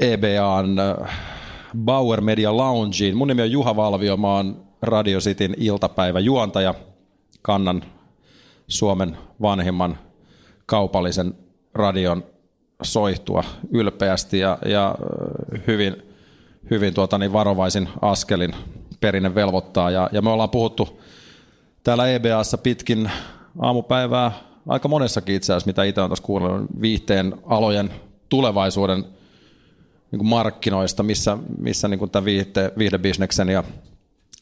EBAn äh, Bauer Media Loungeen. Mun nimi on Juha Valvio, mä oon Radio Cityn iltapäivä juontaja. Kannan Suomen vanhimman kaupallisen radion soihtua ylpeästi ja, ja äh, hyvin, hyvin tuota, niin varovaisin askelin perinne velvoittaa. Ja, ja me ollaan puhuttu täällä EBAssa pitkin aamupäivää aika monessakin itse asiassa, mitä itse olen tuossa kuunnellut, viihteen alojen tulevaisuuden niin kuin markkinoista, missä, missä niin kuin tämän viihde, viihdebisneksen ja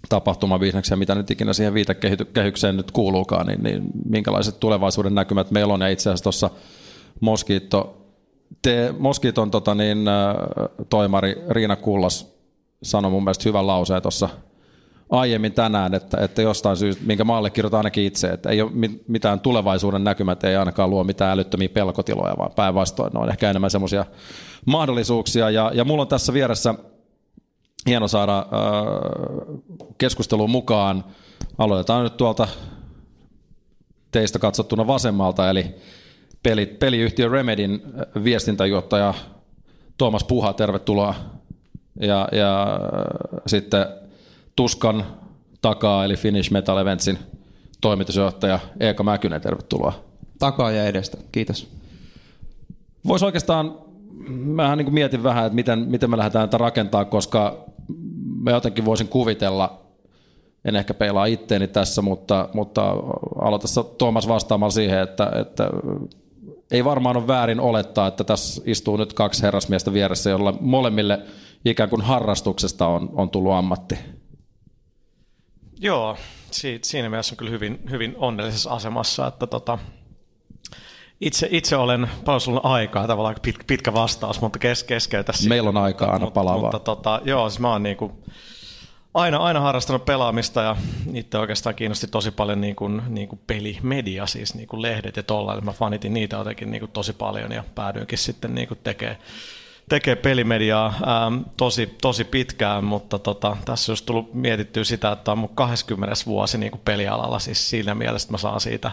tapahtumabisneksen, mitä nyt ikinä siihen viitekehykseen nyt kuuluukaan, niin, niin minkälaiset tulevaisuuden näkymät meillä on. Ja itse asiassa tuossa Moskiitto, te, Moskiiton tota niin, toimari Riina Kullas sanoi mun mielestä hyvän lauseen tuossa aiemmin tänään, että, että jostain syystä, minkä mä allekirjoitan ainakin itse, että ei ole mitään tulevaisuuden näkymät, ei ainakaan luo mitään älyttömiä pelkotiloja, vaan päinvastoin ne on ehkä enemmän semmoisia mahdollisuuksia. Ja, ja mulla on tässä vieressä hieno saada äh, keskusteluun mukaan. Aloitetaan nyt tuolta teistä katsottuna vasemmalta, eli peli, peliyhtiö Remedin viestintäjohtaja Tuomas Puha, tervetuloa. Ja, ja sitten Tuskan takaa, eli Finnish Metal Eventsin toimitusjohtaja Eeka Mäkynen, tervetuloa. Takaa ja edestä, kiitos. Voisi oikeastaan, mähän niin mietin vähän, että miten, miten me lähdetään tätä rakentaa, koska mä jotenkin voisin kuvitella, en ehkä peilaa itteeni tässä, mutta, mutta aloita Tuomas vastaamalla siihen, että, että ei varmaan ole väärin olettaa, että tässä istuu nyt kaksi herrasmiestä vieressä, jolla molemmille ikään kuin harrastuksesta on, on tullut ammatti. Joo, siitä, siinä mielessä on kyllä hyvin, hyvin onnellisessa asemassa, että tota, itse, itse olen, paljon sulla on aikaa, tavallaan pit, pitkä vastaus, mutta kes, keskeytä Meillä on aikaa aina palavaa. Mutta, mutta tota, joo, siis mä oon niin kuin, aina, aina harrastanut pelaamista ja itse oikeastaan kiinnosti tosi paljon niin kuin, niin kuin pelimedia, siis niin kuin lehdet ja tolla, mä fanitin niitä jotenkin niin kuin tosi paljon ja päädyinkin sitten niin kuin tekemään tekee pelimediaa ähm, tosi, tosi pitkään, mutta tota, tässä olisi tullut mietittyä sitä, että on mun 20. vuosi niin kuin pelialalla, siis siinä mielessä, että mä saan siitä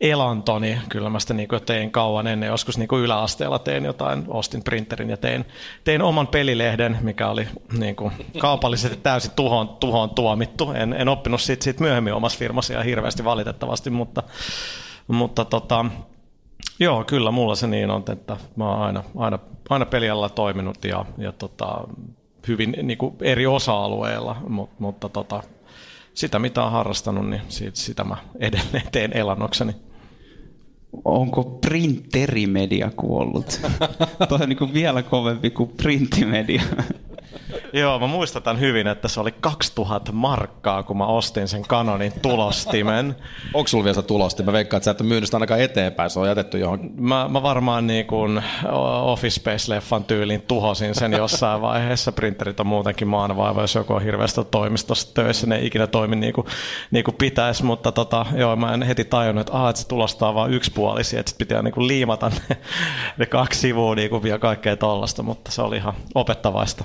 elantoni. Kyllä mä sitä niin kuin tein kauan ennen, joskus niin kuin yläasteella tein jotain, ostin printerin ja tein, tein oman pelilehden, mikä oli niin kuin kaupallisesti täysin tuhoon, tuhoon tuomittu. En, en oppinut siitä, siitä myöhemmin omassa firmassa ja hirveästi valitettavasti, mutta, mutta tota, Joo, kyllä mulla se niin on, että mä oon aina, aina, aina pelialalla toiminut ja, ja tota, hyvin niin kuin eri osa-alueilla, mutta, mutta tota, sitä mitä on harrastanut, niin siitä, sitä mä edelleen teen elannokseni. Onko printerimedia kuollut? Tuo on niin kuin vielä kovempi kuin printtimedia. Joo, mä muistan hyvin, että se oli 2000 markkaa, kun mä ostin sen Canonin tulostimen. Onko sulla vielä se tulostin? Mä veikkaan, että sä et ole myynyt sitä ainakaan eteenpäin, se on jätetty johon. Mä, mä varmaan niin kuin Office Space-leffan tyylin tuhosin sen jossain vaiheessa. Printerit on muutenkin maanvaiva, jos joku on hirveästi toimistossa töissä, ne ei ikinä toimi niin kuin, niin kuin pitäisi, mutta tota, joo, mä en heti tajunnut, että, ah, että se tulostaa vain yksipuolisia, että pitää niin kuin liimata ne, ne kaksi sivua niin kuin, ja kaikkea tollasta, mutta se oli ihan opettavaista.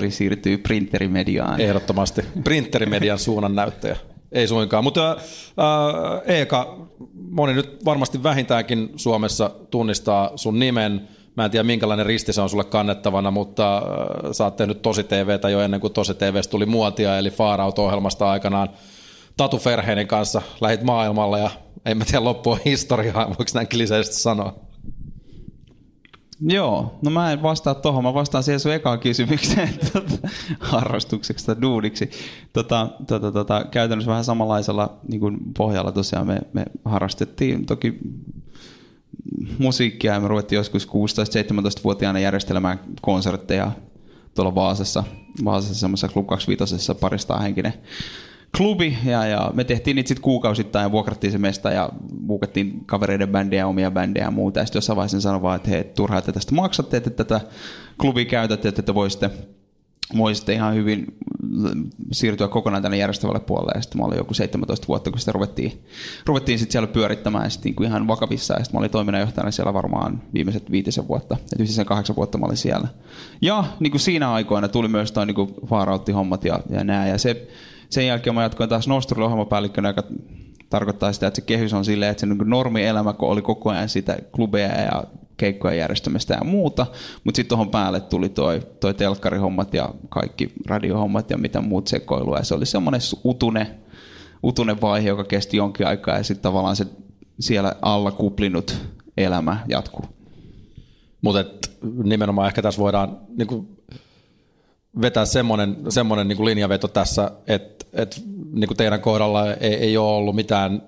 Baueri siirtyy printerimediaan. Ehdottomasti. Printerimedian suunnan näyttäjä. Ei suinkaan. Mutta äh, Eeka, moni nyt varmasti vähintäänkin Suomessa tunnistaa sun nimen. Mä en tiedä minkälainen risti se on sulle kannettavana, mutta äh, sä oot tehnyt Tosi TVtä jo ennen kuin Tosi TVstä tuli muotia, eli Far Out-ohjelmasta aikanaan Tatu Ferheinen kanssa lähit maailmalle ja en mä tiedä loppua historiaa, voiko näin kliseisesti sanoa? Joo, no mä en vastaa tuohon, mä vastaan siihen sun ekaan kysymykseen tota, harrastukseksi tai duudiksi. Tota, tota, tota, käytännössä vähän samanlaisella niin kuin pohjalla tosiaan me, me harrastettiin. Toki musiikkia ja me ruvettiin joskus 16-17-vuotiaana järjestelemään konsertteja tuolla Vaasassa, Vaasassa semmoisessa Club 25 parista henkinen klubi ja, ja me tehtiin niitä sitten kuukausittain ja vuokrattiin se mesta ja buukattiin kavereiden bändejä, omia bändejä ja muuta. Ja sitten jossain vaiheessa sanoin vaan, että hei, turhaa, että tästä maksatte, että tätä klubia käytätte, että te voisitte voisitte ihan hyvin siirtyä kokonaan tänne järjestävälle puolelle. Ja sitten mä olin joku 17 vuotta, kun sitä ruvettiin, ruvettiin sitten siellä pyörittämään ja sitten niin ihan vakavissa. Ja sitten mä olin toiminnanjohtajana siellä varmaan viimeiset viitisen vuotta. Et yhteensä kahdeksan vuotta mä olin siellä. Ja niin kuin siinä aikoina tuli myös toi niin faarautti-hommat ja, ja nää. Ja se, sen jälkeen mä jatkoin taas Nostrille ohjelmapäällikkönä, joka tarkoittaa sitä, että se kehys on silleen, että se niin normielämä, oli koko ajan sitä klubeja ja keikkojen järjestämistä ja muuta, mutta sitten tuohon päälle tuli toi, toi telkkarihommat ja kaikki radiohommat ja mitä muut sekoilua, ja se oli semmoinen utune, utune vaihe, joka kesti jonkin aikaa, ja sitten tavallaan se siellä alla kuplinut elämä jatkuu. Mutta nimenomaan ehkä tässä voidaan niinku vetää semmoinen, semmoinen niinku linjaveto tässä, että et, niinku teidän kohdalla ei, ei ole ollut mitään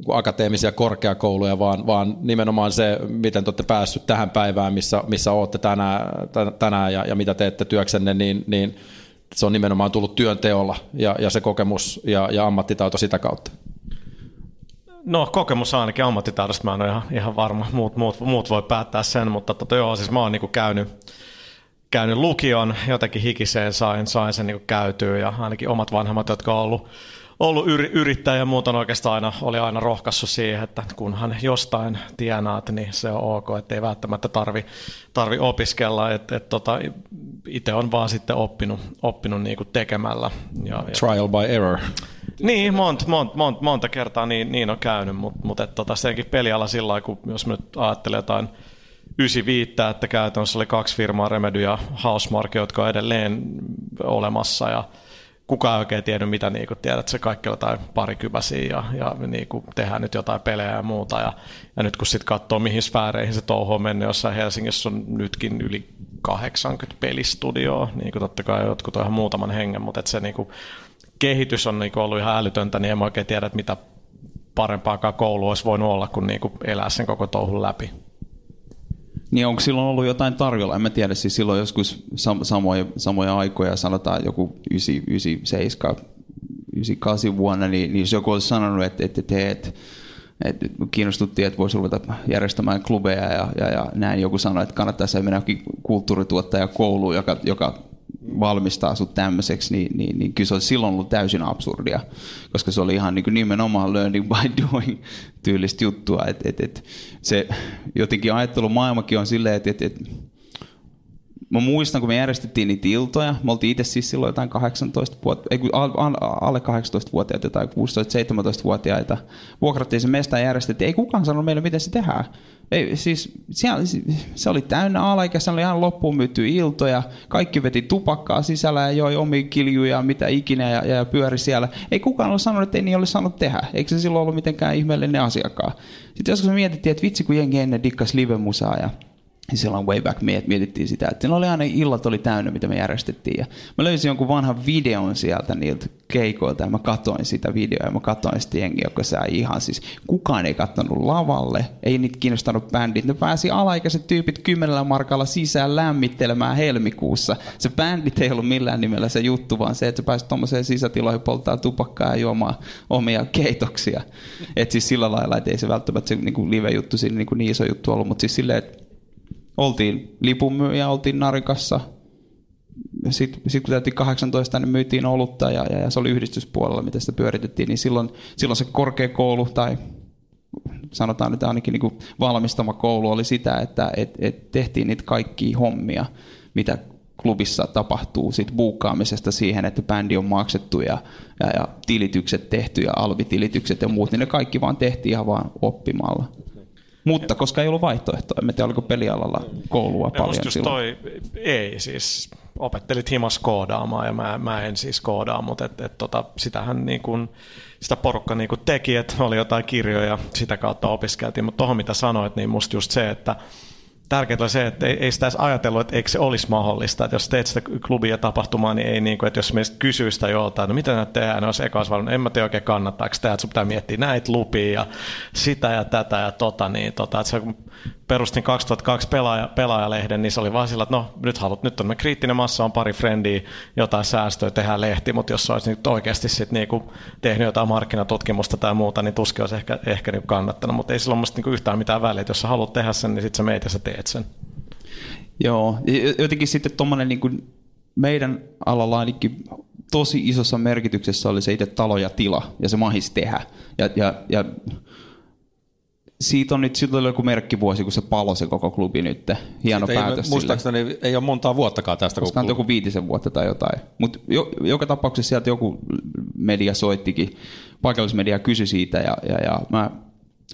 Niinku akateemisia korkeakouluja, vaan, vaan nimenomaan se, miten te olette päässyt tähän päivään, missä, missä olette tänään, tänään ja, ja mitä teette työksenne, niin, niin se on nimenomaan tullut työnteolla ja, ja se kokemus ja, ja ammattitaito sitä kautta. No kokemus ainakin ammattitaidosta, mä en ole ihan, ihan varma, muut, muut, muut voi päättää sen, mutta tota, joo, siis mä oon niin käynyt, käynyt lukion, jotenkin hikiseen sain, sain sen niin käytyä ja ainakin omat vanhemmat, jotka on ollut ollut yri, yrittäjä ja muuten oikeastaan aina, oli aina rohkaissut siihen, että kunhan jostain tienaat, niin se on ok, että ei välttämättä tarvi, tarvi opiskella. Et, et tota, itse on vaan sitten oppinut, oppinut niinku tekemällä. Ja, ja, Trial by error. Niin, monta, monta, monta, monta kertaa niin, niin on käynyt, mutta mut, et, tota, senkin peliala sillä lailla, kun jos mä nyt ajattelen jotain 95, että käytännössä oli kaksi firmaa, Remedy ja Housemark, jotka on edelleen olemassa ja kukaan ei oikein tiennyt, mitä niin tiedät, se kaikki jotain parikypäsiä ja, ja niin kuin, tehdään nyt jotain pelejä ja muuta. Ja, ja nyt kun sitten katsoo, mihin sfääreihin se touhu on mennyt, jossain Helsingissä on nytkin yli 80 pelistudioa, niin kuin totta kai jotkut on ihan muutaman hengen, mutta se niin kuin, kehitys on niin kuin, ollut ihan älytöntä, niin en oikein tiedä, että mitä parempaakaan koulu olisi voinut olla, kuin, niin kuin elää sen koko touhun läpi. Niin onko silloin ollut jotain tarjolla? En mä tiedä, siis silloin joskus sam- samoja, samoja aikoja, sanotaan joku 97, 98 vuonna, niin, niin jos joku olisi sanonut, että, että teet, että kiinnostuttiin, että voisi ruveta järjestämään klubeja ja, ja, ja näin joku sanoi, että kannattaisi mennä kulttuurituottaja kouluun, joka, joka valmistaa sut tämmöiseksi, niin, niin, niin kyllä se olisi silloin ollut täysin absurdia, koska se oli ihan niin kuin nimenomaan learning by doing tyylistä juttua. Et, et, et se jotenkin ajattelumaailmakin on silleen, että et, et, mä muistan, kun me järjestettiin niitä iltoja, me oltiin itse siis silloin jotain 18 vuotta, ei alle 18-vuotiaita, jotain 16-17-vuotiaita. Vuokrattiin se mesta ja järjestettiin, ei kukaan sanonut meille, miten se tehdään. Ei, siis, siellä, se oli täynnä alaikäistä, oli ihan loppuun myyty iltoja, kaikki veti tupakkaa sisällä ja joi omia kiljuja, mitä ikinä ja, ja pyöri siellä. Ei kukaan ole sanonut, että ei niin ole saanut tehdä, eikö se silloin ollut mitenkään ihmeellinen asiakkaan. Sitten joskus me mietittiin, että vitsi kun jengi ennen dikkas live-musaa ja silloin way back me, mietittiin sitä, että ne oli aina illat oli täynnä, mitä me järjestettiin. Ja mä löysin jonkun vanhan videon sieltä niiltä keikoilta ja mä katsoin sitä videoa ja mä katsoin sitä jengiä, joka sä ihan siis, kukaan ei katsonut lavalle, ei niitä kiinnostanut bändit. Ne pääsi alaikäiset tyypit kymmenellä markalla sisään lämmittelemään helmikuussa. Se bändit ei ollut millään nimellä se juttu, vaan se, että sä pääsit tuommoiseen sisätiloihin polttaa tupakkaa ja juomaan omia keitoksia. Et siis sillä lailla, että ei se välttämättä se niin live-juttu siinä niin, niin iso juttu ollut, mutta siis silleen, että oltiin lipunmyyjä, oltiin narikassa. Sitten sit kun täytiin 18, niin myytiin olutta ja, ja, ja, se oli yhdistyspuolella, mitä sitä pyöritettiin, niin silloin, silloin se korkeakoulu tai sanotaan nyt ainakin niin valmistama koulu oli sitä, että et, et tehtiin niitä kaikkia hommia, mitä klubissa tapahtuu sit buukkaamisesta siihen, että bändi on maksettu ja, ja, ja tilitykset tehty ja alvitilitykset ja muut, niin ne kaikki vaan tehtiin ihan vaan oppimalla. Mutta koska ei ollut vaihtoehtoa, en tiedä oliko pelialalla koulua ja paljon silloin. Toi, ei siis, opettelit himas koodaamaan ja mä, mä en siis koodaa, mutta et, et, tota, sitähän niin kun, sitä porukka niin kun teki, että oli jotain kirjoja, sitä kautta opiskeltiin, mutta tuohon mitä sanoit, niin musta just se, että tärkeää oli se, että ei, ei sitä edes ajatellut, että eikö se olisi mahdollista. Että jos teet sitä klubia tapahtumaa, niin ei niin kuin, että jos meistä kysyy sitä joltain, no miten näitä tehdään, niin olisi eka olisi en mä tiedä oikein kannattaako tämä, että sun pitää miettiä näitä lupia ja sitä ja tätä ja tota, niin tota, että se perustin 2002 pelaaja, pelaajalehden, niin se oli vaan sillä, että no nyt haluat, nyt on kriittinen massa, on pari frendiä, jotain säästöä, tehdään lehti, mutta jos olisi nyt oikeasti sit niinku tehnyt jotain markkinatutkimusta tai muuta, niin tuskin olisi ehkä, ehkä niinku kannattanut, mutta ei sillä ole niinku yhtään mitään väliä, että jos sä haluat tehdä sen, niin sitten sä meitä sä teet sen. Joo, jotenkin sitten tuommoinen niin meidän alalla ainakin tosi isossa merkityksessä oli se itse talo ja tila, ja se mahis tehdä. Ja, ja, ja siitä on nyt, siitä oli joku merkkivuosi, kun se palo se koko klubi nyt. Hieno siitä päätös ei, Muistaakseni ei ole montaa vuottakaan tästä. Koska on joku viitisen vuotta tai jotain. Mutta jo, joka tapauksessa sieltä joku media soittikin, paikallismedia kysyi siitä ja, ja, ja mä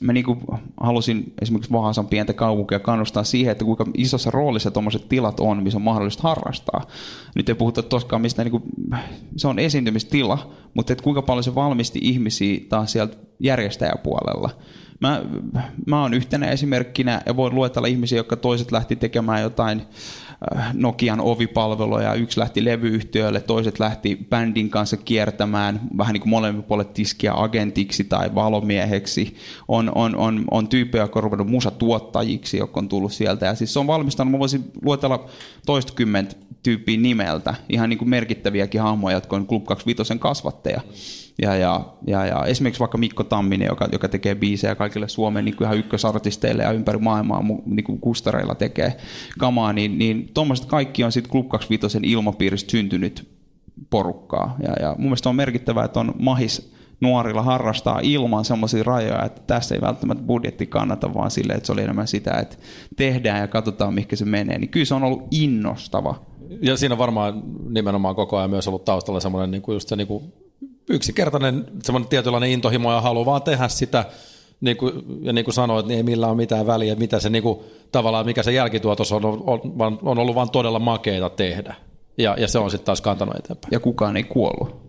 mä niinku halusin esimerkiksi Vaasan pientä kaupunkia kannustaa siihen, että kuinka isossa roolissa tuommoiset tilat on, missä on mahdollista harrastaa. Nyt ei puhuta toskaan mistä, niinku, se on esiintymistila, mutta et kuinka paljon se valmisti ihmisiä taas sieltä järjestäjäpuolella. Mä, mä oon yhtenä esimerkkinä ja voin luetella ihmisiä, jotka toiset lähti tekemään jotain äh, Nokian ovipalveluja, yksi lähti levyyhtiölle, toiset lähti bändin kanssa kiertämään, vähän niin kuin molemmat puolet tiskiä agentiksi tai valomieheksi. On, on, on, on tyyppejä, jotka on ruvennut musatuottajiksi, jotka on tullut sieltä. Ja siis se on valmistanut, mä voisin luetella toistakymmentä tyyppiä nimeltä, ihan niin kuin merkittäviäkin hahmoja, jotka on Club 25 kasvatteja. Ja, ja, ja, ja esimerkiksi vaikka Mikko Tamminen, joka, joka tekee biisejä kaikille Suomen niin kuin ihan ykkösartisteille ja ympäri maailmaa niin kuin kustareilla tekee kamaa, niin, niin tuommoiset kaikki on sitten Club 25 ilmapiiristä syntynyt porukkaa. Ja, ja mun mielestä on merkittävää, että on mahis nuorilla harrastaa ilman semmoisia rajoja, että tässä ei välttämättä budjetti kannata, vaan sille, että se oli enemmän sitä, että tehdään ja katsotaan, mihin se menee. Niin kyllä se on ollut innostava. Ja siinä varmaan nimenomaan koko ajan myös ollut taustalla semmoinen niin kuin just se niin kuin yksinkertainen semmoinen tietynlainen intohimo ja halu vaan tehdä sitä, niin kuin, ja niin kuin sanoit, niin ei millään ole mitään väliä, mitä se niin kuin, tavallaan, mikä se jälkituotos on, on, on, on ollut vaan todella makeita tehdä. Ja, ja se on sitten taas kantanut eteenpäin. Ja kukaan ei kuollut.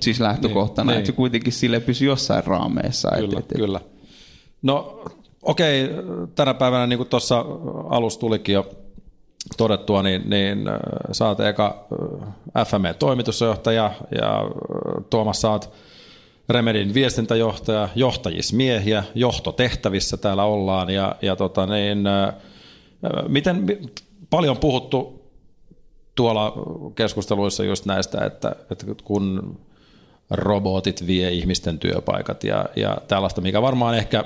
Siis lähtökohtana, niin, että se kuitenkin sille pysyy jossain raameissa. Kyllä, et, et, kyllä. No okei, tänä päivänä niin kuin tuossa alussa tulikin jo todettua, niin, niin äh, sä oot eka äh, FME-toimitusjohtaja ja äh, Tuomas sä oot Remedin viestintäjohtaja, johtajismiehiä, johtotehtävissä täällä ollaan ja, ja tota niin, miten paljon puhuttu tuolla keskusteluissa just näistä, että, että kun robotit vie ihmisten työpaikat ja, ja tällaista, mikä varmaan ehkä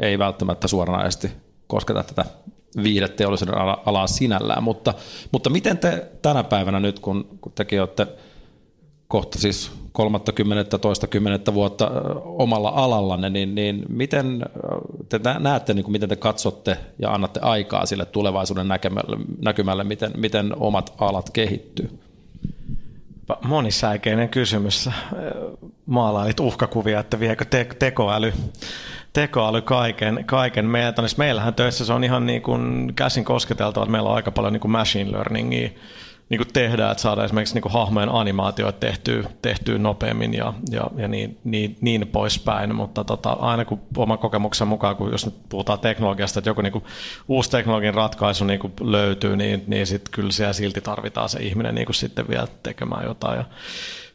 ei välttämättä suoranaisesti kosketa tätä viihdeteollisuuden alaa sinällään, mutta, mutta miten te tänä päivänä nyt, kun, kun tekin olette kohta siis 30 toista kymmenettä vuotta omalla alallanne, niin, niin miten te näette, niin kuin miten te katsotte ja annatte aikaa sille tulevaisuuden näkymälle, näkymälle miten, miten omat alat kehittyy? Monisäikeinen kysymys. Maalailit uhkakuvia, että viekö te- tekoäly tekoäly kaiken, kaiken meiltä. Niin meillähän töissä se on ihan niin kuin käsin kosketeltava, että meillä on aika paljon niin kuin machine learningia niin kuin tehdään, että saadaan esimerkiksi niin kuin hahmojen animaatioita tehtyä, tehtyä nopeammin ja, ja, ja niin, niin, niin poispäin, mutta tota, aina kun oman kokemuksen mukaan, kun jos nyt puhutaan teknologiasta, että joku niin kuin uusi teknologian ratkaisu niin kuin löytyy, niin, niin sitten kyllä siellä silti tarvitaan se ihminen niin kuin sitten vielä tekemään jotain. Ja,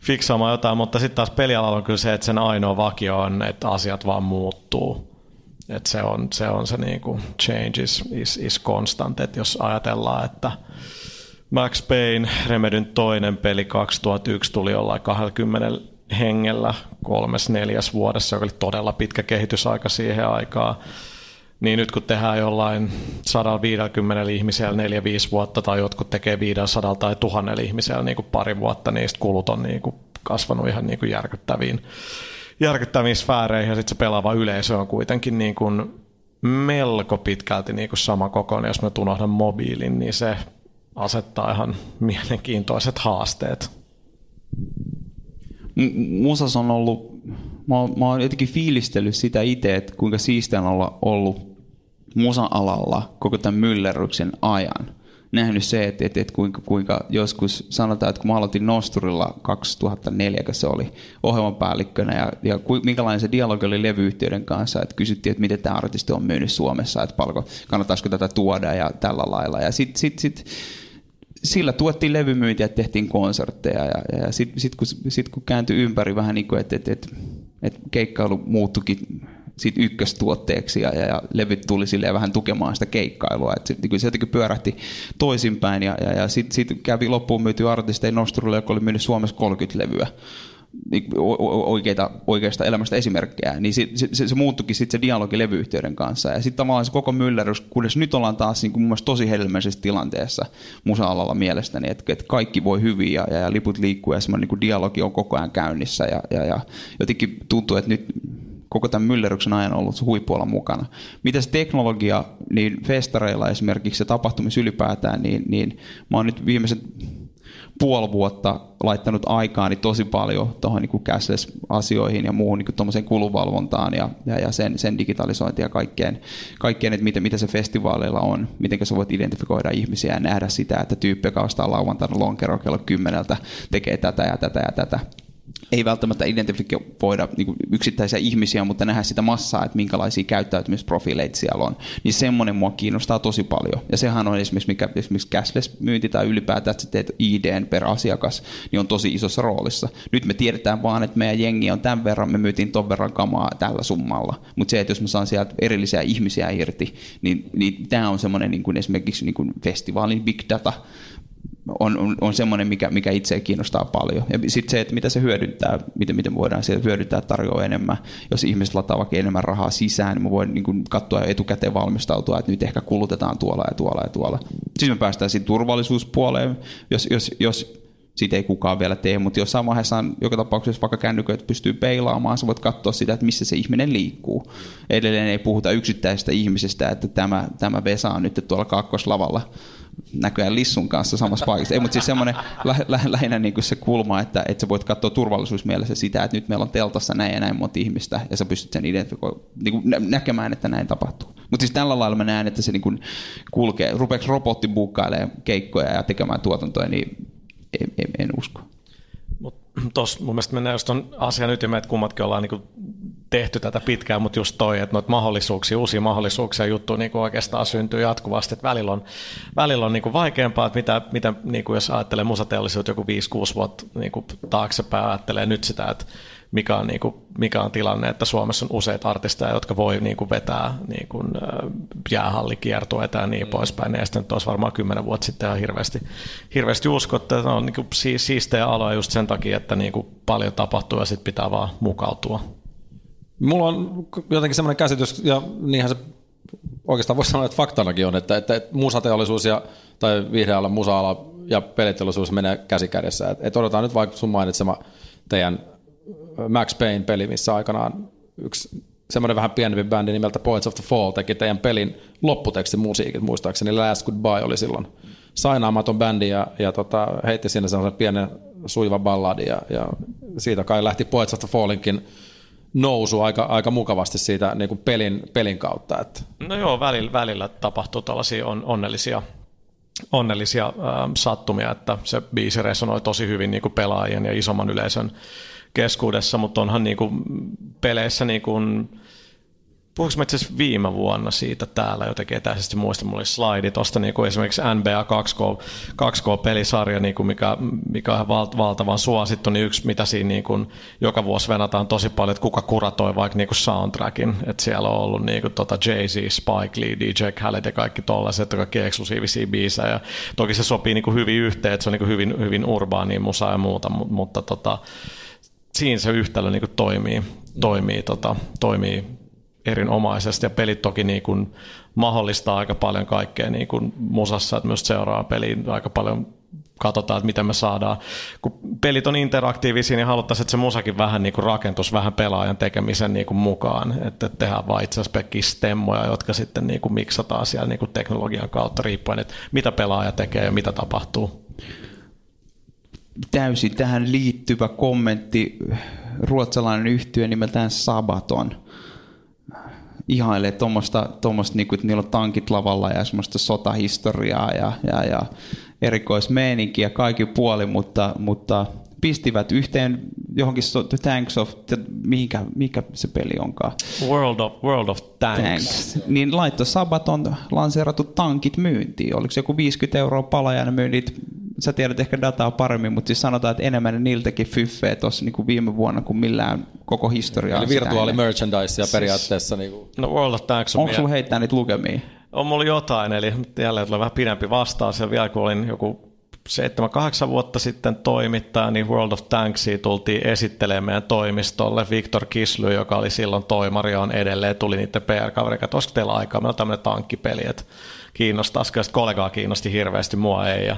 fiksaamaan jotain, mutta sitten taas pelialalla on kyllä se, että sen ainoa vakio on, että asiat vaan muuttuu. Että se on se, on se niinku change is, is, is constant, että jos ajatellaan, että Max Payne, Remedyn toinen peli 2001 tuli jollain 20 hengellä kolmes neljäs vuodessa, joka oli todella pitkä kehitysaika siihen aikaan niin nyt kun tehdään jollain 150 ihmisellä 4-5 vuotta tai jotkut tekee 500 tai 1000 ihmisellä niin kuin pari vuotta, niin kulut on niin kuin kasvanut ihan niin kuin järkyttäviin, järkyttäviin sfääreihin ja sitten se pelaava yleisö on kuitenkin niin kuin melko pitkälti niin kuin sama kokoinen. Jos mä unohdan mobiilin, niin se asettaa ihan mielenkiintoiset haasteet. Musas on ollut, mä oon, mä oon jotenkin fiilistellyt sitä itse, että kuinka siistiä on olla ollut musa-alalla koko tämän myllerryksen ajan. Nähnyt se, että, että, että kuinka, kuinka joskus sanotaan, että kun mä aloitin Nosturilla 2004, kun se oli ohjelmapäällikkönä ja, ja ku, minkälainen se dialogi oli levyyhtiöiden kanssa, että kysyttiin, että miten tämä artisti on myynyt Suomessa, että palko, kannattaisiko tätä tuoda ja tällä lailla. Ja sitten sit, sit, sillä tuettiin levymyyntiä, tehtiin konsertteja ja, ja sitten sit, kun, sit, kun kääntyi ympäri vähän niin kuin, että, että, että, että keikkailu muuttukin siitä ykköstuotteeksi ja, ja, levyt tuli silleen vähän tukemaan sitä keikkailua. Et se, niin se jotenkin pyörähti toisinpäin ja, ja, ja sitten sit kävi loppuun myyty artisteja Nostrulle, joka oli myynyt Suomessa 30 levyä oikeita, oikeasta elämästä esimerkkejä, niin se, se, se muuttukin sitten se dialogi levyyhtiöiden kanssa. Ja sitten tavallaan se koko myllerys, kunnes nyt ollaan taas niin kuin mun mielestä tosi helmeisessä tilanteessa musa-alalla mielestäni, että, että kaikki voi hyvin ja, ja, ja liput liikkuu ja semmoinen niin dialogi on koko ajan käynnissä. Ja, ja, ja jotenkin tuntuu, että nyt koko tämän myllerryksen ajan ollut huippuolla mukana. Mitä se teknologia, niin festareilla esimerkiksi ja tapahtumissa ylipäätään, niin, niin mä oon nyt viimeiset puoli vuotta laittanut aikaani tosi paljon tuohon niin cashless-asioihin ja muuhun niin kulunvalvontaan ja, ja, ja sen, sen digitalisointiin ja kaikkeen, kaikkeen että mitä, mitä se festivaaleilla on, miten sä voit identifikoida ihmisiä ja nähdä sitä, että tyyppi, joka ostaa lauantaina lonkero kello kymmeneltä, tekee tätä ja tätä ja tätä ei välttämättä identifikoida niin yksittäisiä ihmisiä, mutta nähdä sitä massaa, että minkälaisia käyttäytymisprofiileita siellä on. Niin semmoinen mua kiinnostaa tosi paljon. Ja sehän on esimerkiksi, mikä esimerkiksi cashless-myynti tai ylipäätään, että sä teet IDn per asiakas, niin on tosi isossa roolissa. Nyt me tiedetään vaan, että meidän jengi on tämän verran, me myytiin ton verran kamaa tällä summalla. Mutta se, että jos mä saan sieltä erillisiä ihmisiä irti, niin, niin tämä on semmoinen niin kuin esimerkiksi niin kuin festivaalin big data on, on, on semmoinen, mikä, mikä itseä kiinnostaa paljon. Ja sitten se, että mitä se hyödyntää, miten, miten voidaan se hyödyntää tarjoaa enemmän. Jos ihmiset lataa vaikka enemmän rahaa sisään, niin me voin niin katsoa etukäteen valmistautua, että nyt ehkä kulutetaan tuolla ja tuolla ja tuolla. Siis me päästään sitten turvallisuuspuoleen, jos, jos, jos siitä ei kukaan vielä tee, mutta jossain vaiheessa on joka tapauksessa vaikka kännyköitä pystyy peilaamaan, sä voit katsoa sitä, että missä se ihminen liikkuu. Edelleen ei puhuta yksittäisestä ihmisestä, että tämä, tämä Vesa on nyt tuolla kakkoslavalla näköjään Lissun kanssa samassa paikassa. Ei, mutta siis semmoinen lä- lä- lähinnä niin kuin se kulma, että, että sä voit katsoa turvallisuusmielessä sitä, että nyt meillä on teltassa näin ja näin monta ihmistä, ja sä pystyt sen identifiko- niin kuin nä- näkemään, että näin tapahtuu. Mutta siis tällä lailla mä näen, että se niin kuin kulkee. Rupeeko robotti buukkailemaan keikkoja ja tekemään tuotantoja, niin en, en, en usko. Tuossa mun mielestä mennään just ton asian ytimeen, että kummatkin ollaan niin tehty tätä pitkään, mutta just toi, että noita mahdollisuuksia, uusia mahdollisuuksia juttu niin oikeastaan syntyy jatkuvasti, että välillä on, välillä on niin vaikeampaa, että mitä, mitä niin jos ajattelee musateollisuutta joku 5-6 vuotta niin taaksepäin, ajattelee nyt sitä, että mikä on, niin kuin, mikä on tilanne, että Suomessa on useita artisteja, jotka voi niin kuin vetää niin kuin, jäähallikiertueita ja niin mm. poispäin. Ja sitten olisi varmaan kymmenen vuotta sitten ihan hirveästi, hirveästi usko, että on niin kuin, siistejä aloja just sen takia, että niin kuin, paljon tapahtuu ja sitten pitää vaan mukautua. Mulla on jotenkin semmoinen käsitys, ja niinhän se oikeastaan voisi sanoa, että faktanakin on, että, että, että musateollisuus ja, tai vihreällä musa-ala ja peliteollisuus menee käsi kädessä. Että, että odotetaan nyt vaikka sun mainitsema teidän Max Payne-peli, missä aikanaan yksi semmoinen vähän pienempi bändi nimeltä Points of the Fall teki teidän pelin lopputekstin musiikit, muistaakseni Last Goodbye oli silloin sainaamaton bändi ja, ja tota, heitti sinne sellaisen pienen suiva balladi ja, ja siitä kai lähti Points of the Fallinkin nousu aika, aika mukavasti siitä niin kuin pelin, pelin kautta. Että. No joo, välillä, välillä tapahtuu tällaisia on, onnellisia, onnellisia äh, sattumia, että se biisi resonoi tosi hyvin niin kuin pelaajien ja isomman yleisön keskuudessa, mutta onhan niin kuin peleissä niin kuin, puhuinko itse asiassa viime vuonna siitä täällä jotenkin etäisesti muista, mulla oli slaidi tuosta niin esimerkiksi NBA 2K, 2K-pelisarja, niin kuin mikä, mikä on valtavan suosittu, niin yksi mitä siinä niin kuin joka vuosi venataan tosi paljon, että kuka kuratoi vaikka niin kuin soundtrackin, että siellä on ollut niin kuin tota Jay-Z, Spike Lee, DJ Khaled ja kaikki tollaiset, kaikki eksklusiivisia biisejä, ja toki se sopii niin kuin hyvin yhteen, että se on niin kuin hyvin, hyvin urbaani musa ja muuta, mutta, mutta tota, siinä se yhtälö niin kuin toimii, toimii, tota, toimii erinomaisesti. Ja pelit toki niin kuin mahdollistaa aika paljon kaikkea niin kuin musassa, että myös seuraa peliin aika paljon katsotaan, että miten me saadaan. Kun pelit on interaktiivisia, niin haluttaisiin, että se musakin vähän niin kuin rakentus vähän pelaajan tekemisen niin kuin mukaan, että tehdään vaan itse asiassa stemmoja, jotka sitten niin kuin miksataan siellä niin kuin teknologian kautta riippuen, että mitä pelaaja tekee ja mitä tapahtuu täysin tähän liittyvä kommentti. Ruotsalainen yhtiö nimeltään Sabaton ihailee tuommoista, tuommoista niin kuin, että niillä on tankit lavalla ja semmoista sotahistoriaa ja, ja, ja erikoismeeninkiä kaikki puoli, mutta, mutta pistivät yhteen johonkin so, The Tanks of, mihinkä, mikä se peli onkaan? World of, World of Tanks. Tanks. Niin laitto Sabaton lanseeratut tankit myyntiin. Oliko se joku 50 euroa pala ja ne myynnit sä tiedät ehkä dataa paremmin, mutta siis sanotaan, että enemmän niiltäkin fyffeä tuossa niin viime vuonna kuin millään koko historiaa. Eli virtuaali merchandisea periaatteessa. Niin kuin. No World of Tanks on Onko sulla heittää niitä lukemia? On mulla jotain, eli jälleen tulee vähän pidempi vastaus. Ja vielä kun olin joku 7-8 vuotta sitten toimittaja, niin World of Tanksia tultiin esittelemään meidän toimistolle. Victor Kisly, joka oli silloin toimari, on edelleen, tuli niiden PR-kaveri, että olisiko teillä aikaa, meillä on tämmöinen tankkipeli, että kiinnostaisiko, sitten kollegaa kiinnosti hirveästi, mua ei. Ja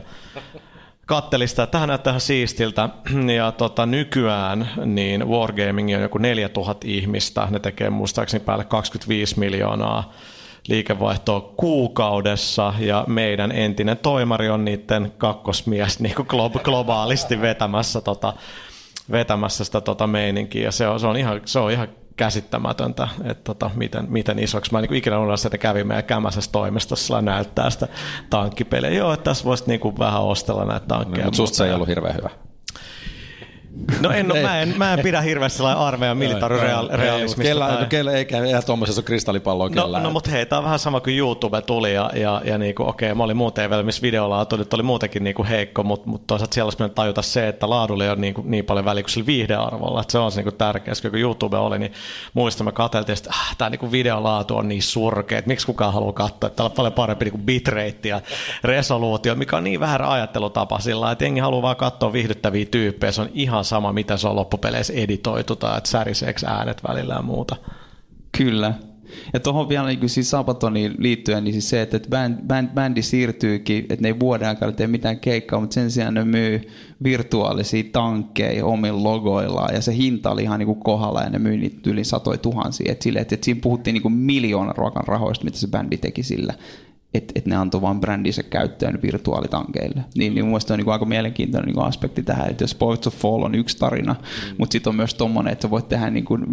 kattelin sitä, että näyttää ihan siistiltä. Ja tota, nykyään niin Wargaming on joku 4000 ihmistä, ne tekee muistaakseni päälle 25 miljoonaa liikevaihtoa kuukaudessa ja meidän entinen toimari on niiden kakkosmies niin kuin globaalisti vetämässä, tota, vetämässä sitä tota meininkiä ja se on, se on ihan, se on ihan käsittämätöntä, että tota, miten, miten isoksi. Mä en niin ikinä unohda, että kävin meidän kämäsessä toimistossa näyttää sitä tankkipeliä. Joo, että tässä voisi niin kuin vähän ostella näitä tankkeja. No, mutta susta se ei ollut hirveän hyvä. No en, mä, en, mä en pidä hirveästi sellainen armeijan militaarirealismista. Kellä, tai... kellä ei käy, eihän tuommoisessa kristallipalloa no, no, mutta hei, tämä on vähän sama kuin YouTube tuli ja, ja, ja niinku, okei, mä olin muuten vielä, missä videolaatu nyt oli muutenkin niinku heikko, mutta, mutta toisaalta siellä olisi tajuta se, että laadulla ei ole niinku, niin paljon väliä kuin sillä viihdearvolla, että se on se niinku tärkeä. Kun YouTube oli, niin muista mä katseltiin, että ah, tämä niinku videolaatu on niin surkea, että miksi kukaan haluaa katsoa, että täällä on paljon parempi niinku bitrate ja resoluutio, mikä on niin vähän ajattelutapa sillä että jengi haluaa vaan katsoa viihdyttäviä tyyppejä, se on ihan sama, mitä se on loppupeleissä editoitu tai että säriseeksi äänet välillä ja muuta. Kyllä. Ja tuohon vielä niin siis Sabatoniin liittyen, niin siis se, että band, band, bändi siirtyykin, että ne ei vuoden aikana tee mitään keikkaa, mutta sen sijaan ne myy virtuaalisia tankkeja omilla logoillaan, ja se hinta oli ihan niin kuin kohdalla, ja ne myy niitä yli satoi tuhansia. Et sille, että, että siinä puhuttiin niin kuin miljoona ruokan rahoista, mitä se bändi teki sillä että et ne antoi vain brändinsä käyttöön virtuaalitankeille. Niin, niin mun mielestä on niin kuin aika mielenkiintoinen niin aspekti tähän, että jos Poets of Fall on yksi tarina, mm. mutta sitten on myös tommonen, että voit tehdä niin kuin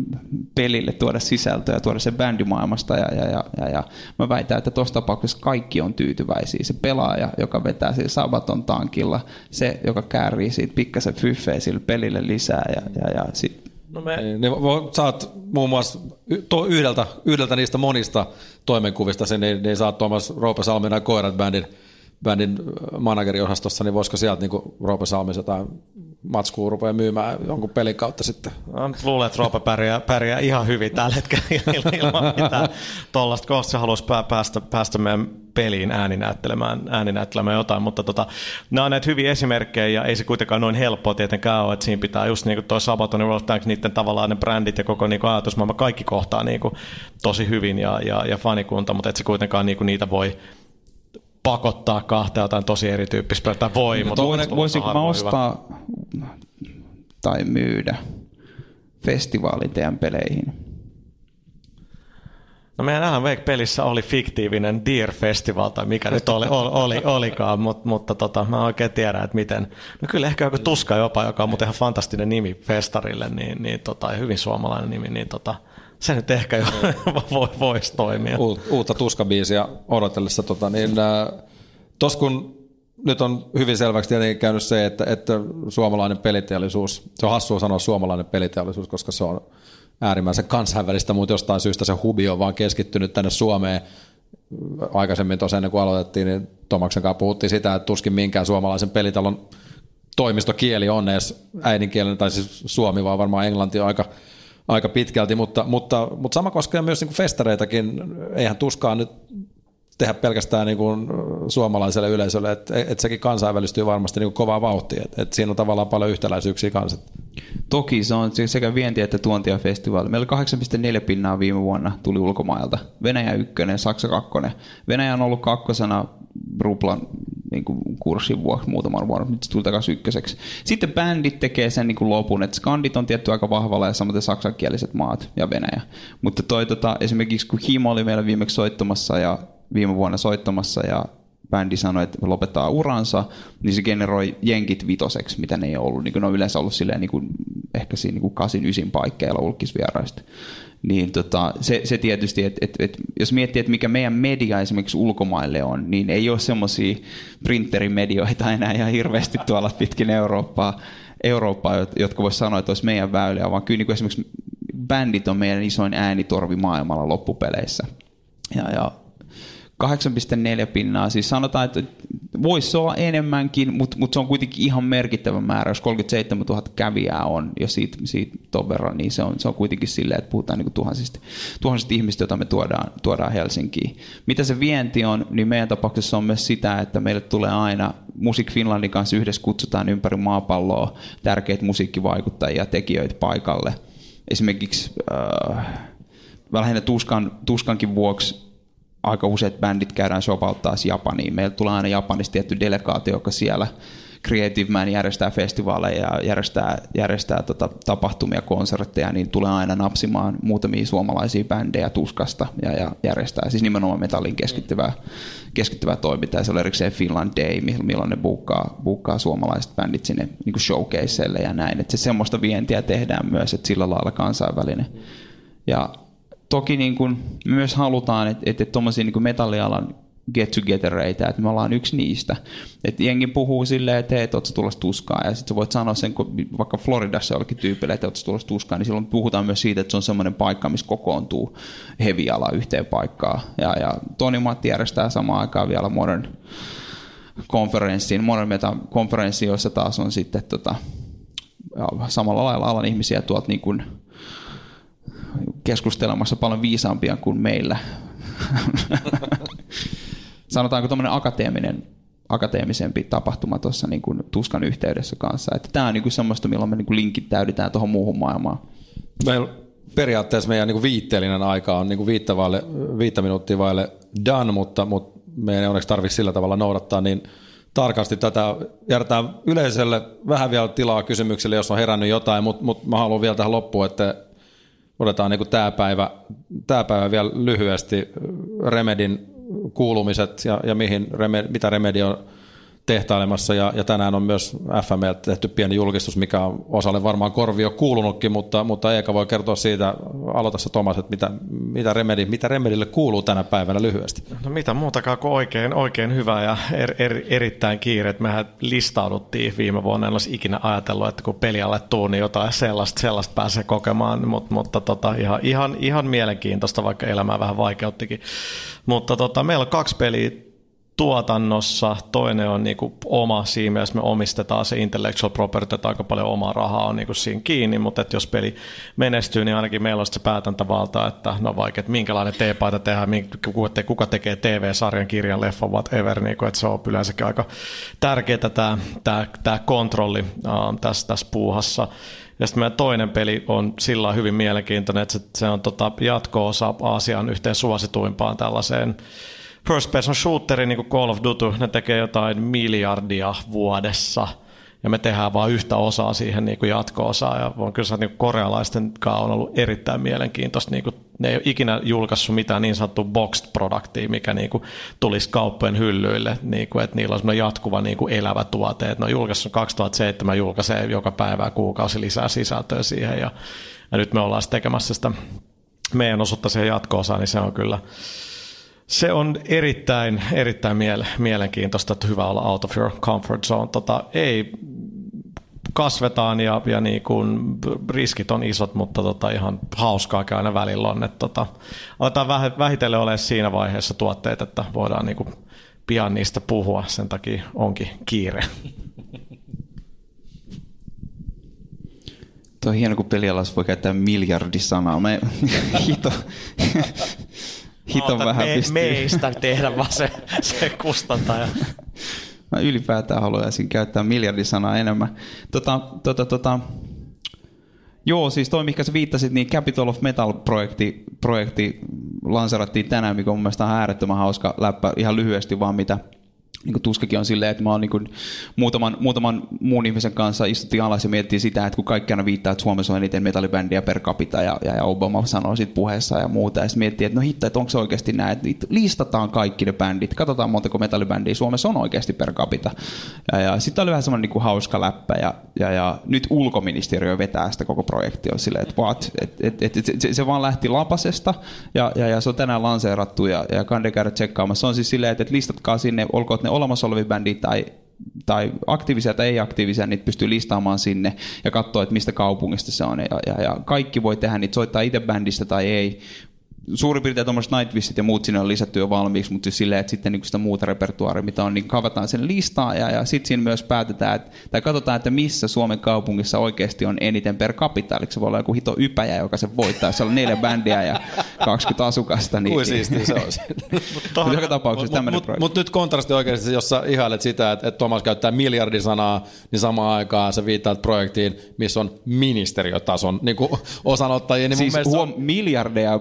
pelille tuoda sisältöä ja tuoda sen bändimaailmasta ja, ja, ja, ja, ja mä väitän, että tuossa tapauksessa kaikki on tyytyväisiä. Se pelaaja, joka vetää sillä Sabaton tankilla, se, joka käärii siitä pikkasen fyffeä sille pelille lisää ja, ja, ja sitten No me... Niin, niin saat muun muassa yhdeltä, yhdeltä niistä monista toimenkuvista, sen, niin, niin saat Tuomas Roope Salminen Koirat bändin, bändin manageriosastossa, niin voisiko sieltä niin Roope Salmis jotain matskua rupeaa myymään jonkun pelin kautta sitten. No, luulen, että Roope pärjää, pärjää ihan hyvin tällä hetkellä ilman mitään tuollaista, koska se haluaisi päästä, päästä meidän peliin ääninäyttelemään, ääninäyttelemään jotain, mutta tota, nämä on näitä hyviä esimerkkejä ja ei se kuitenkaan noin helppoa tietenkään ole, että siinä pitää just niin kuin toi Sabaton ja World Tank, niiden tavallaan ne brändit ja koko niin kuin ajatusmaailma kaikki kohtaa niin kuin tosi hyvin ja, ja, ja fanikunta, mutta et se kuitenkaan niin kuin niitä voi pakottaa kahta jotain tosi erityyppistä tai voi, no, mutta voisinko mä ostaa hyvä. tai myydä festivaalin teidän peleihin? No meidän Alan Wake-pelissä oli fiktiivinen Deer Festival tai mikä nyt oli, oli, oli olikaan, mutta, mutta tota, mä oikein tiedä, että miten. No kyllä ehkä joku Tuska jopa, joka on muuten ihan fantastinen nimi festarille, niin, niin tota, hyvin suomalainen nimi, niin tota, se nyt ehkä jo voisi toimia. Uutta tuskabiisiä odotellessa. Tota, niin, äh, tos kun nyt on hyvin selväksi tietenkin käynyt se, että, että suomalainen peliteollisuus, se on hassua sanoa suomalainen peliteollisuus, koska se on äärimmäisen kansainvälistä, mutta jostain syystä se hubi on vaan keskittynyt tänne Suomeen. Aikaisemmin tosiaan ennen kuin aloitettiin, niin Tomaksen kanssa puhuttiin sitä, että tuskin minkään suomalaisen pelitalon toimistokieli on edes äidinkielen, tai siis suomi, vaan varmaan englanti on aika aika pitkälti, mutta, mutta, mutta sama koskee myös niin kuin festareitakin. Eihän tuskaan nyt tehdä pelkästään niin kuin suomalaiselle yleisölle, että, että sekin kansainvälistyy varmasti niin kuin kovaa vauhtia, että, että siinä on tavallaan paljon yhtäläisyyksiä kanssa. Toki se on sekä vienti että tuontia festivaali. Meillä 8,4 pinnaa viime vuonna tuli ulkomailta. Venäjä ykkönen, Saksa kakkonen. Venäjä on ollut kakkosena ruplan niin kuin kurssin vuoksi muutaman vuoden, nyt se tuli takaisin ykköseksi. Sitten bändit tekee sen niin kuin lopun, että skandit on tietty aika vahvalla ja samoin saksankieliset maat ja Venäjä. Mutta toi, tota, esimerkiksi kun Himo oli meillä viimeksi soittamassa ja viime vuonna soittamassa ja bändi sanoi, että lopettaa uransa, niin se generoi jenkit vitoseksi, mitä ne ei ollut. Niin kuin ne on yleensä ollut silleen, niin kuin, ehkä siinä niin kasin ysin paikkeilla ulkisvieraista niin tota, se, se tietysti, että et, et, jos miettii, että mikä meidän media esimerkiksi ulkomaille on, niin ei ole semmoisia printerimedioita enää ihan hirveästi tuolla pitkin Eurooppaa, Eurooppaa jotka voisi sanoa, että olisi meidän väyliä, vaan kyllä niin esimerkiksi bändit on meidän isoin äänitorvi maailmalla loppupeleissä. Ja, ja 8,4 pinnaa, siis sanotaan, että voisi olla enemmänkin, mutta, mutta se on kuitenkin ihan merkittävä määrä. Jos 37 000 kävijää on jo siitä, siitä ton verran, niin se on, se on kuitenkin silleen, että puhutaan niin tuhansista, tuhansista ihmistä, joita me tuodaan, tuodaan Helsinkiin. Mitä se vienti on, niin meidän tapauksessa on myös sitä, että meille tulee aina Music Finlandin kanssa yhdessä kutsutaan ympäri maapalloa tärkeitä musiikkivaikuttajia ja tekijöitä paikalle. Esimerkiksi äh, lähinnä tuskan, tuskankin vuoksi aika useat bändit käydään shopauttaa Japaniin. Meillä tulee aina Japanista tietty delegaatio, joka siellä Creative Man järjestää festivaaleja ja järjestää, järjestää tota, tapahtumia, konsertteja, niin tulee aina napsimaan muutamia suomalaisia bändejä tuskasta ja, ja järjestää siis nimenomaan metallin keskittyvää, keskittyvää toimintaa. se on erikseen Finland Day, milloin ne buukkaa, buukkaa suomalaiset bändit sinne niin showcaseille ja näin. Että se semmoista vientiä tehdään myös, että sillä lailla kansainvälinen. Ja toki niin kuin myös halutaan, että, että tuommoisia niin metallialan get togethereita, että me ollaan yksi niistä. Että jengi puhuu silleen, että hei, ootko tulossa tuskaa, ja sitten voit sanoa sen, kun vaikka Floridassa jollekin tyypille, että ootko tulossa tuskaa, niin silloin puhutaan myös siitä, että se on semmoinen paikka, missä kokoontuu heviala yhteen paikkaan. Ja, ja Toni Matti järjestää samaan aikaan vielä Modern konferenssin, Modern Meta konferenssi, jossa taas on sitten tota, samalla lailla alan ihmisiä tuolta niin kuin keskustelemassa paljon viisaampia kuin meillä. Sanotaanko tuommoinen akateeminen, akateemisempi tapahtuma tuossa niin kuin tuskan yhteydessä kanssa. Että tämä on niin kuin semmoista, milloin me niin kuin linkittäydytään tuohon muuhun maailmaan. Meillä periaatteessa meidän niin kuin viitteellinen aika on niin kuin viittä, vaille, viittä minuuttia vaille done, mutta, mutta meidän ei onneksi tarvitse sillä tavalla noudattaa niin tarkasti tätä. Jätetään yleisölle vähän vielä tilaa kysymyksille, jos on herännyt jotain, mutta, mutta mä haluan vielä tähän loppuun, että otetaan niin tämä päivä, tämä päivä vielä lyhyesti Remedin kuulumiset ja, ja mihin, mitä Remedi on tehtailemassa ja, ja tänään on myös FML tehty pieni julkistus, mikä on osalle varmaan korvi on kuulunutkin, mutta, mutta Eeka voi kertoa siitä, aloita se Tomas, että mitä, mitä, Remedi, mitä Remedille kuuluu tänä päivänä lyhyesti. No mitä muutakaan kuin oikein, oikein hyvä ja er, er, erittäin kiire. Mehän listauduttiin viime vuonna, en olisi ikinä ajatellut, että kun pelialle tuu, niin jotain sellaista, sellaista pääsee kokemaan, mutta, mutta tota, ihan, ihan, ihan mielenkiintoista, vaikka elämää vähän vaikeuttikin. Mutta tota, meillä on kaksi peliä tuotannossa, toinen on niin kuin oma siinä mielessä, me omistetaan se intellectual property, että aika paljon omaa rahaa on niin kuin siinä kiinni, mutta että jos peli menestyy, niin ainakin meillä on se päätäntävalta, että no vaikka, että minkälainen T-paita tehdään, kuka tekee TV-sarjan, kirjan, leffan, whatever, niin kuin, että se on yleensäkin aika tärkeää tämä, tämä, tämä kontrolli uh, tässä, tässä puuhassa. Ja sitten meidän toinen peli on sillä hyvin mielenkiintoinen, että se, se on tota jatko-osa Aasian yhteen suosituimpaan tällaiseen first person shooteri, niin kuin Call of Duty, ne tekee jotain miljardia vuodessa ja me tehdään vain yhtä osaa siihen niin kuin jatko-osaa. Ja voin kyllä niin korealaisten kanssa on ollut erittäin mielenkiintoista. Niin kuin, ne ei ole ikinä julkaissut mitään niin sanottua boxed productia, mikä niin kuin, tulisi kauppojen hyllyille. Niin kuin, että niillä on jatkuva niin kuin elävä tuote. Että ne on julkaissut 2007, julkaisee joka päivä kuukausi lisää sisältöä siihen. Ja, ja nyt me ollaan tekemässä sitä meidän osuutta siihen jatko-osaan, niin se on kyllä se on erittäin, erittäin miele- mielenkiintoista, että hyvä olla out of your comfort zone. Tota, ei kasvetaan ja, ja niin kuin riskit on isot, mutta tota ihan hauskaa aina välillä on. Että tota, aletaan väh- vähitellen olemaan siinä vaiheessa tuotteet, että voidaan niin kuin pian niistä puhua, sen takia onkin kiire. Tuo on hieno, kun pelialassa voi käyttää miljardisanaa. Me, hito, hiton vähän me, pystyy. meistä tehdä vaan se, se kustantaja. Mä ylipäätään haluaisin käyttää miljardisanaa enemmän. Tota, tota, tota, Joo, siis toi, mikä sä viittasit, niin Capital of Metal-projekti projekti lanserattiin tänään, mikä on mun mielestä äärettömän hauska läppä. Ihan lyhyesti vaan, mitä niin tuskakin on silleen, että mä oon niin muutaman, muutaman muun ihmisen kanssa istuttiin alas ja miettii sitä, että kun kaikki aina viittaa, että Suomessa on eniten metallibändiä per capita ja, ja, Obama sanoo siitä puheessa ja muuta. Ja sitten miettii, että no hitto, että onko se oikeasti näin, että listataan kaikki ne bändit, katsotaan montako metallibändiä Suomessa on oikeasti per capita. Ja, ja sitten oli vähän semmoinen niin hauska läppä ja, ja, ja, nyt ulkoministeriö vetää sitä koko projektia silleen, että what, et, et, et, et, se, se, vaan lähti lapasesta ja, ja, ja se on tänään lanseerattu ja, ja kande käydä tsekkaamassa. Se on siis silleen, että, että listatkaa sinne, olkoon ne olemassa olevia bändiä tai tai aktiivisia tai ei-aktiivisia, niitä pystyy listaamaan sinne ja katsoa, että mistä kaupungista se on. Ja, ja, ja kaikki voi tehdä niitä, soittaa itse bändistä tai ei. Suurin piirtein tuommoiset Nightwishet ja muut sinne on lisätty jo valmiiksi, mutta siis silleen, että sitten niin sitä muuta repertuaaria, mitä on, niin kavataan sen listaa ja, ja sitten siinä myös päätetään, että, tai katsotaan, että missä Suomen kaupungissa oikeasti on eniten per capita, eli se voi olla joku hito ypäjä, joka se voittaa, jos on neljä bändiä ja 20 asukasta. Niin, Kuin siistiä se on. mutta joka tapauksessa tämmöinen Mutta mut nyt kontrasti oikeasti, jos sä ihailet sitä, että, että Thomas käyttää miljardisanaa, niin samaan aikaan sä viittaat projektiin, missä on ministeriötason niin kuin osanottajia. Niin siis mun huom, on... miljardeja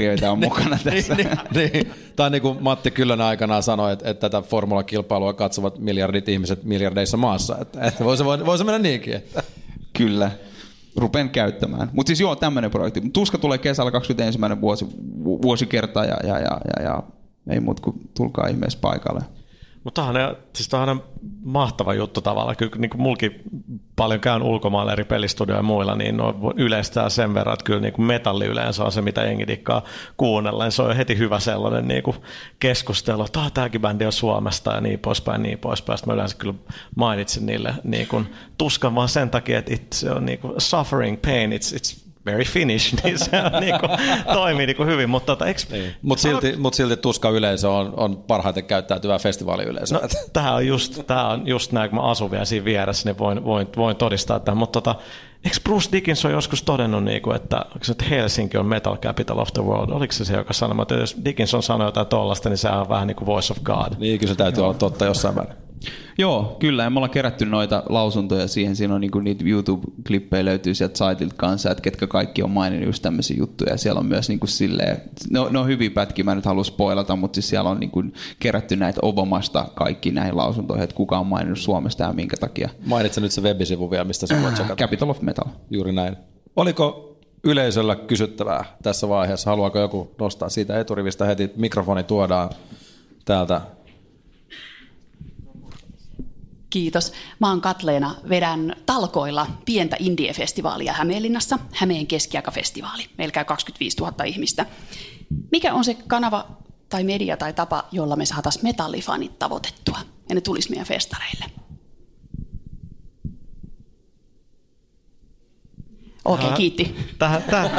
ministeriöitä on mukana tässä. niin, niin, tai niin kuin Matti Kyllönen aikanaan sanoi, että, että tätä formulakilpailua katsovat miljardit ihmiset miljardeissa maassa. Että, että voisi, voisi mennä niinkin. Että. Kyllä rupen käyttämään. Mutta siis joo, tämmöinen projekti. Tuska tulee kesällä 21. vuosi, vuosikerta ja, ja, ja, ja, ja ei muut kuin tulkaa ihmeessä paikalle. Mutta on, siis on mahtava juttu tavallaan. Kyllä niin kuin mulkin paljon käyn ulkomailla eri pelistudioilla ja muilla, niin no, yleistää sen verran, että kyllä niin kuin metalli yleensä on se, mitä jengi dikkaa kuunnella. Niin se on heti hyvä sellainen niin kuin keskustelu, että ah, tämäkin bändi on Suomesta ja niin poispäin, niin poispäin. Sitten mä yleensä kyllä mainitsin niille niin kuin, tuskan vaan sen takia, että se on niin kuin suffering pain, it's, it's very Finnish, niin se on, niin kuin, toimii niin kuin hyvin. Mutta tota, eks, niin. mut silti, mut silti tuska yleisö on, on parhaiten käyttäytyvä festivaaliyleisö. No, tämä on just, tää on just näin, kun mä asun vielä siinä vieressä, niin voin, voin, voin todistaa tämän. Mutta tota, eikö Bruce Dickinson joskus todennut, niin kuin, että, että Helsinki on metal capital of the world? Oliko se se, joka sanoi, että jos Dickinson sanoi jotain tollasta, niin se on vähän niin kuin voice of God. Niin, kyllä se täytyy olla totta jossain määrin. Joo, kyllä. Me ollaan kerätty noita lausuntoja siihen. Siinä on niinku niitä YouTube-klippejä löytyy sieltä saitilta kanssa, että ketkä kaikki on maininnut just tämmöisiä juttuja. Siellä on myös niinku silleen, ne on hyviä pätkiä, mä nyt halua spoilata, mutta siis siellä on niinku kerätty näitä Obamasta kaikki näihin lausuntoihin, että kuka on maininnut Suomesta ja minkä takia. Mainitse nyt se webisivu vielä, mistä se voit tsekata. Capital of Metal. Juuri näin. Oliko yleisöllä kysyttävää tässä vaiheessa? Haluaako joku nostaa siitä eturivistä heti? Mikrofoni tuodaan täältä Kiitos. Mä oon Katleena, vedän talkoilla pientä indie-festivaalia Hämeenlinnassa, Hämeen keskiaikafestivaali. Meillä käy 25 000 ihmistä. Mikä on se kanava tai media tai tapa, jolla me saataisiin metallifanit tavoitettua ja ne tulisi meidän festareille? Okei, okay, kiitti. Tähän, tähän,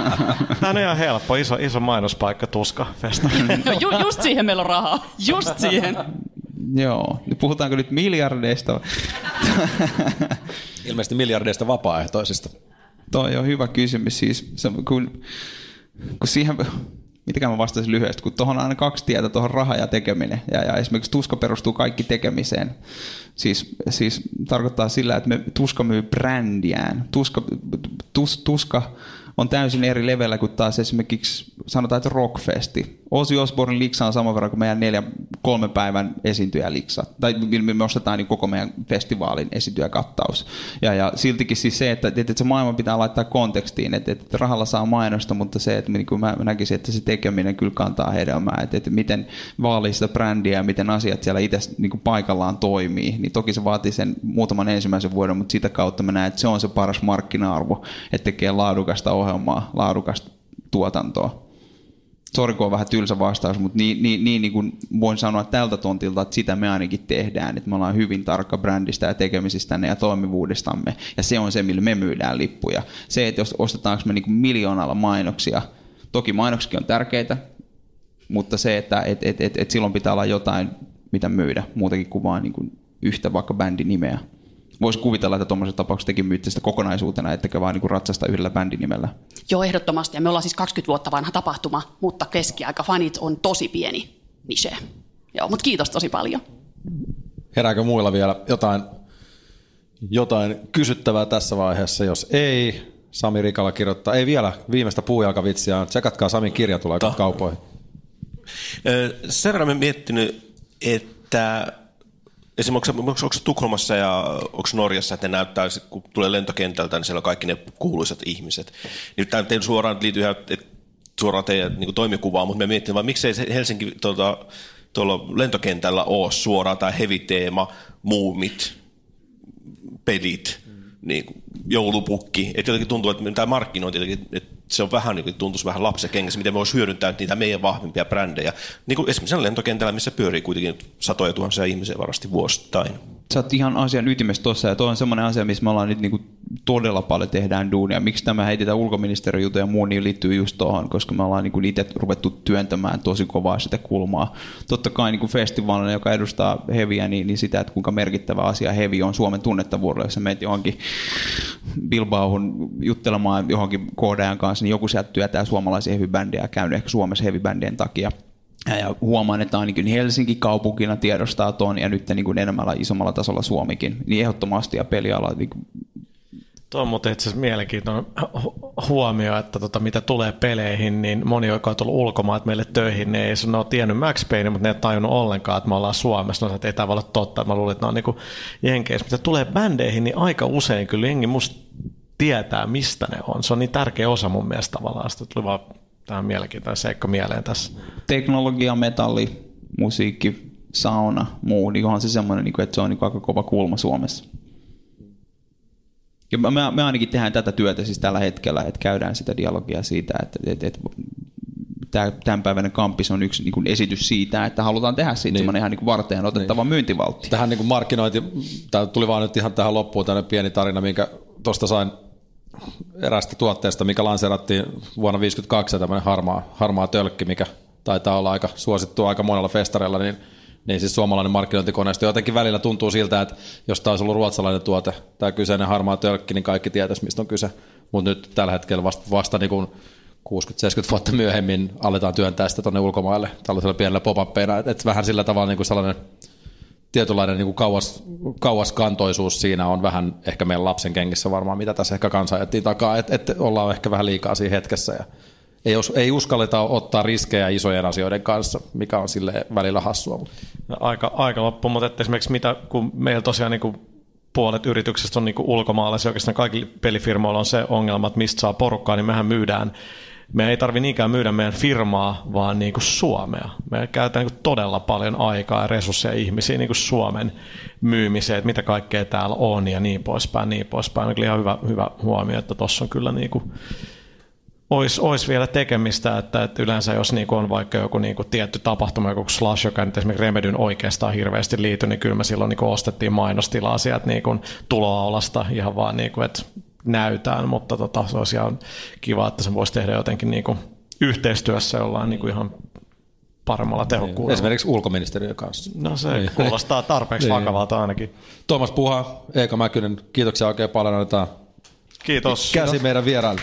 tähän on ihan helppo, iso, iso mainospaikka tuska festari. No, ju, just siihen meillä on rahaa, just siihen. Joo. Puhutaanko nyt miljardeista? Ilmeisesti miljardeista vapaaehtoisista. Toi on hyvä kysymys. Siis, se, kun, kun siihen, mitäkään mä vastaisin lyhyesti, kun tuohon on aina kaksi tietä, tuohon raha ja tekeminen. Ja, ja esimerkiksi tuska perustuu kaikki tekemiseen. Siis, siis tarkoittaa sillä, että me tuska myy brändiään. Tuska, tus, tuska on täysin eri levellä kuin taas esimerkiksi sanotaan, että Rockfesti. Ozzy Osbourne liksa on saman verran kuin meidän neljä, kolmen päivän esiintyjä liksa. Tai me ostetaan niin koko meidän festivaalin esiintyjäkattaus. Ja, ja siltikin siis se, että, että se maailma pitää laittaa kontekstiin, että, että rahalla saa mainosta, mutta se, että niin kuin mä näkisin, että se tekeminen kyllä kantaa hedelmää, että, että miten vaalii sitä brändiä ja miten asiat siellä itse niin kuin paikallaan toimii, niin toki se vaatii sen muutaman ensimmäisen vuoden, mutta sitä kautta mä näen, että se on se paras markkina-arvo, että tekee laadukasta ohjelmaa, laadukasta tuotantoa. Sori, kun on vähän tylsä vastaus, mutta niin, niin, niin, niin kuin voin sanoa tältä tontilta, että sitä me ainakin tehdään. Että me ollaan hyvin tarkka brändistä ja tekemisistämme ja toimivuudestamme. Ja se on se, millä me myydään lippuja. Se, että jos ostetaanko me niin kuin miljoonalla mainoksia, toki mainoksikin on tärkeitä, mutta se, että et, et, et, et silloin pitää olla jotain, mitä myydä, muutakin kuin vaan niin kuin yhtä vaikka bändin nimeä voisi kuvitella, että tuommoisessa tapauksessa tekin myytte sitä kokonaisuutena, ettekä vaan niin ratsasta yhdellä bändinimellä. Joo, ehdottomasti. Ja me ollaan siis 20 vuotta vanha tapahtuma, mutta keskiaika fanit on tosi pieni niche. Joo, mutta kiitos tosi paljon. Herääkö muilla vielä jotain, jotain kysyttävää tässä vaiheessa? Jos ei, Sami Rikala kirjoittaa, ei vielä viimeistä puujalkavitsiä, tsekatkaa Samin kirja tulee kaupoihin. Sen verran miettinyt, että Esimerkiksi onko, onko, Tukholmassa ja onko Norjassa, että ne näyttää, kun tulee lentokentältä, niin siellä on kaikki ne kuuluisat ihmiset. Niin tämä ei suoraan liity ihan suoraan teidän niin toimikuvaan, mutta me miettii, vaan miksei Helsinki tuota, tuolla lentokentällä ole suoraan tämä heavy-teema, muumit, pelit, niin joulupukki. Että jotenkin tuntuu, että tämä markkinointi, että se on vähän, niin tuntuisi vähän lapsekengessä, miten me voisi hyödyntää niitä meidän vahvimpia brändejä. Niin kuin esimerkiksi lentokentällä, missä pyörii kuitenkin satoja tuhansia ihmisiä varasti vuosittain. Sä oot ihan asian ytimessä tuossa, ja tuo on semmoinen asia, missä me ollaan nyt niinku todella paljon tehdään duunia. Miksi tämä heitetään ulkoministeriöjutu ja muu, niin liittyy just tuohon, koska me ollaan niin itse ruvettu työntämään tosi kovaa sitä kulmaa. Totta kai niin festivaalina, joka edustaa heviä, niin, niin sitä, että kuinka merkittävä asia hevi on Suomen tunnettavuudelle. Jos menet johonkin Bilbaohun juttelemaan johonkin koodajan kanssa, niin joku sieltä työtää suomalaisia heavy-bändejä ja käynyt ehkä Suomessa heavy-bändien takia ja huomaan, että ainakin Helsinki kaupunkina tiedostaa tuon ja nyt niin kuin enemmällä isommalla tasolla Suomikin, niin ehdottomasti ja peliala niin Tuo on muuten itse asiassa mielenkiintoinen huomio, että tota, mitä tulee peleihin, niin moni, joka on tullut ulkomaat meille töihin, niin ei ne ole tiennyt Max Payne, mutta ne ei tajunnut ollenkaan, että me ollaan Suomessa. No, että ei tämä voi olla totta. Mä luulin, että ne on niin jenkeissä. Mitä tulee bändeihin, niin aika usein kyllä jengi musta tietää, mistä ne on. Se on niin tärkeä osa mun mielestä tavallaan. Sitten tuli vaan tähän mielenkiintoinen seikka mieleen tässä. Teknologia, metalli, musiikki, sauna, muu, niin onhan se semmoinen, niin että se on niin aika kova kulma Suomessa. Ja me, me ainakin tehdään tätä työtä siis tällä hetkellä, että käydään sitä dialogia siitä, että, että, että tämä tämänpäiväinen kampis on yksi niin kuin esitys siitä, että halutaan tehdä siitä niin. ihan niin varteen otettava niin. myyntivaltti. Tähän niin kuin markkinointi, tämä tuli vaan nyt ihan tähän loppuun tämmöinen pieni tarina, minkä tuosta sain erästä tuotteesta, mikä lanseerattiin vuonna 1952, tämmöinen harmaa, harmaa tölkki, mikä taitaa olla aika suosittu aika monella festareilla, niin niin siis suomalainen markkinointikoneisto. Jotenkin välillä tuntuu siltä, että jos tämä olisi ollut ruotsalainen tuote, tämä kyseinen harmaa tölkki, niin kaikki tietäisi, mistä on kyse. Mutta nyt tällä hetkellä vasta, vasta niin 60-70 vuotta myöhemmin aletaan työntää sitä tuonne ulkomaille tällaisella pienellä pop että et vähän sillä tavalla niin kuin sellainen tietynlainen niin kuin kauas, kauaskantoisuus siinä on vähän ehkä meidän lapsen kengissä varmaan, mitä tässä ehkä kansa takaa, että et ollaan ehkä vähän liikaa siinä hetkessä ja ei, ei uskalleta ottaa riskejä isojen asioiden kanssa, mikä on sille välillä hassua. No, aika, aika loppu, mutta että esimerkiksi mitä, kun meillä tosiaan niin kuin puolet yrityksestä on niin kuin ulkomaalaisia, oikeastaan kaikilla pelifirmoilla on se ongelma, että mistä saa porukkaa, niin mehän myydään me ei tarvi niinkään myydä meidän firmaa, vaan niin kuin Suomea. Me käytetään niin kuin todella paljon aikaa ja resursseja ihmisiä niin kuin Suomen myymiseen, että mitä kaikkea täällä on ja niin poispäin, niin poispäin. On ihan hyvä, hyvä huomio, että tuossa on kyllä niin kuin olisi, olisi vielä tekemistä, että, että yleensä jos niin on vaikka joku niin kuin tietty tapahtuma, joku Slash, joka nyt esimerkiksi Remedyn oikeastaan hirveästi liity, niin kyllä me silloin niin ostettiin mainostilaa sieltä niin kuin tuloaulasta ihan vaan, niin kuin, että näytään, mutta tota, se olisi ihan kiva, että se voisi tehdä jotenkin niin kuin yhteistyössä jollain niin kuin ihan paremmalla niin. tehokkuudella. Esimerkiksi ulkoministeriön kanssa. No se niin. kuulostaa tarpeeksi niin. vakavalta ainakin. Tuomas Puha, Eeka Mäkynen, kiitoksia oikein paljon. Annetaan Kiitos. Käsi meidän vieraille.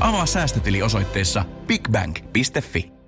Avaa säästötili osoitteessa bigbank.fi.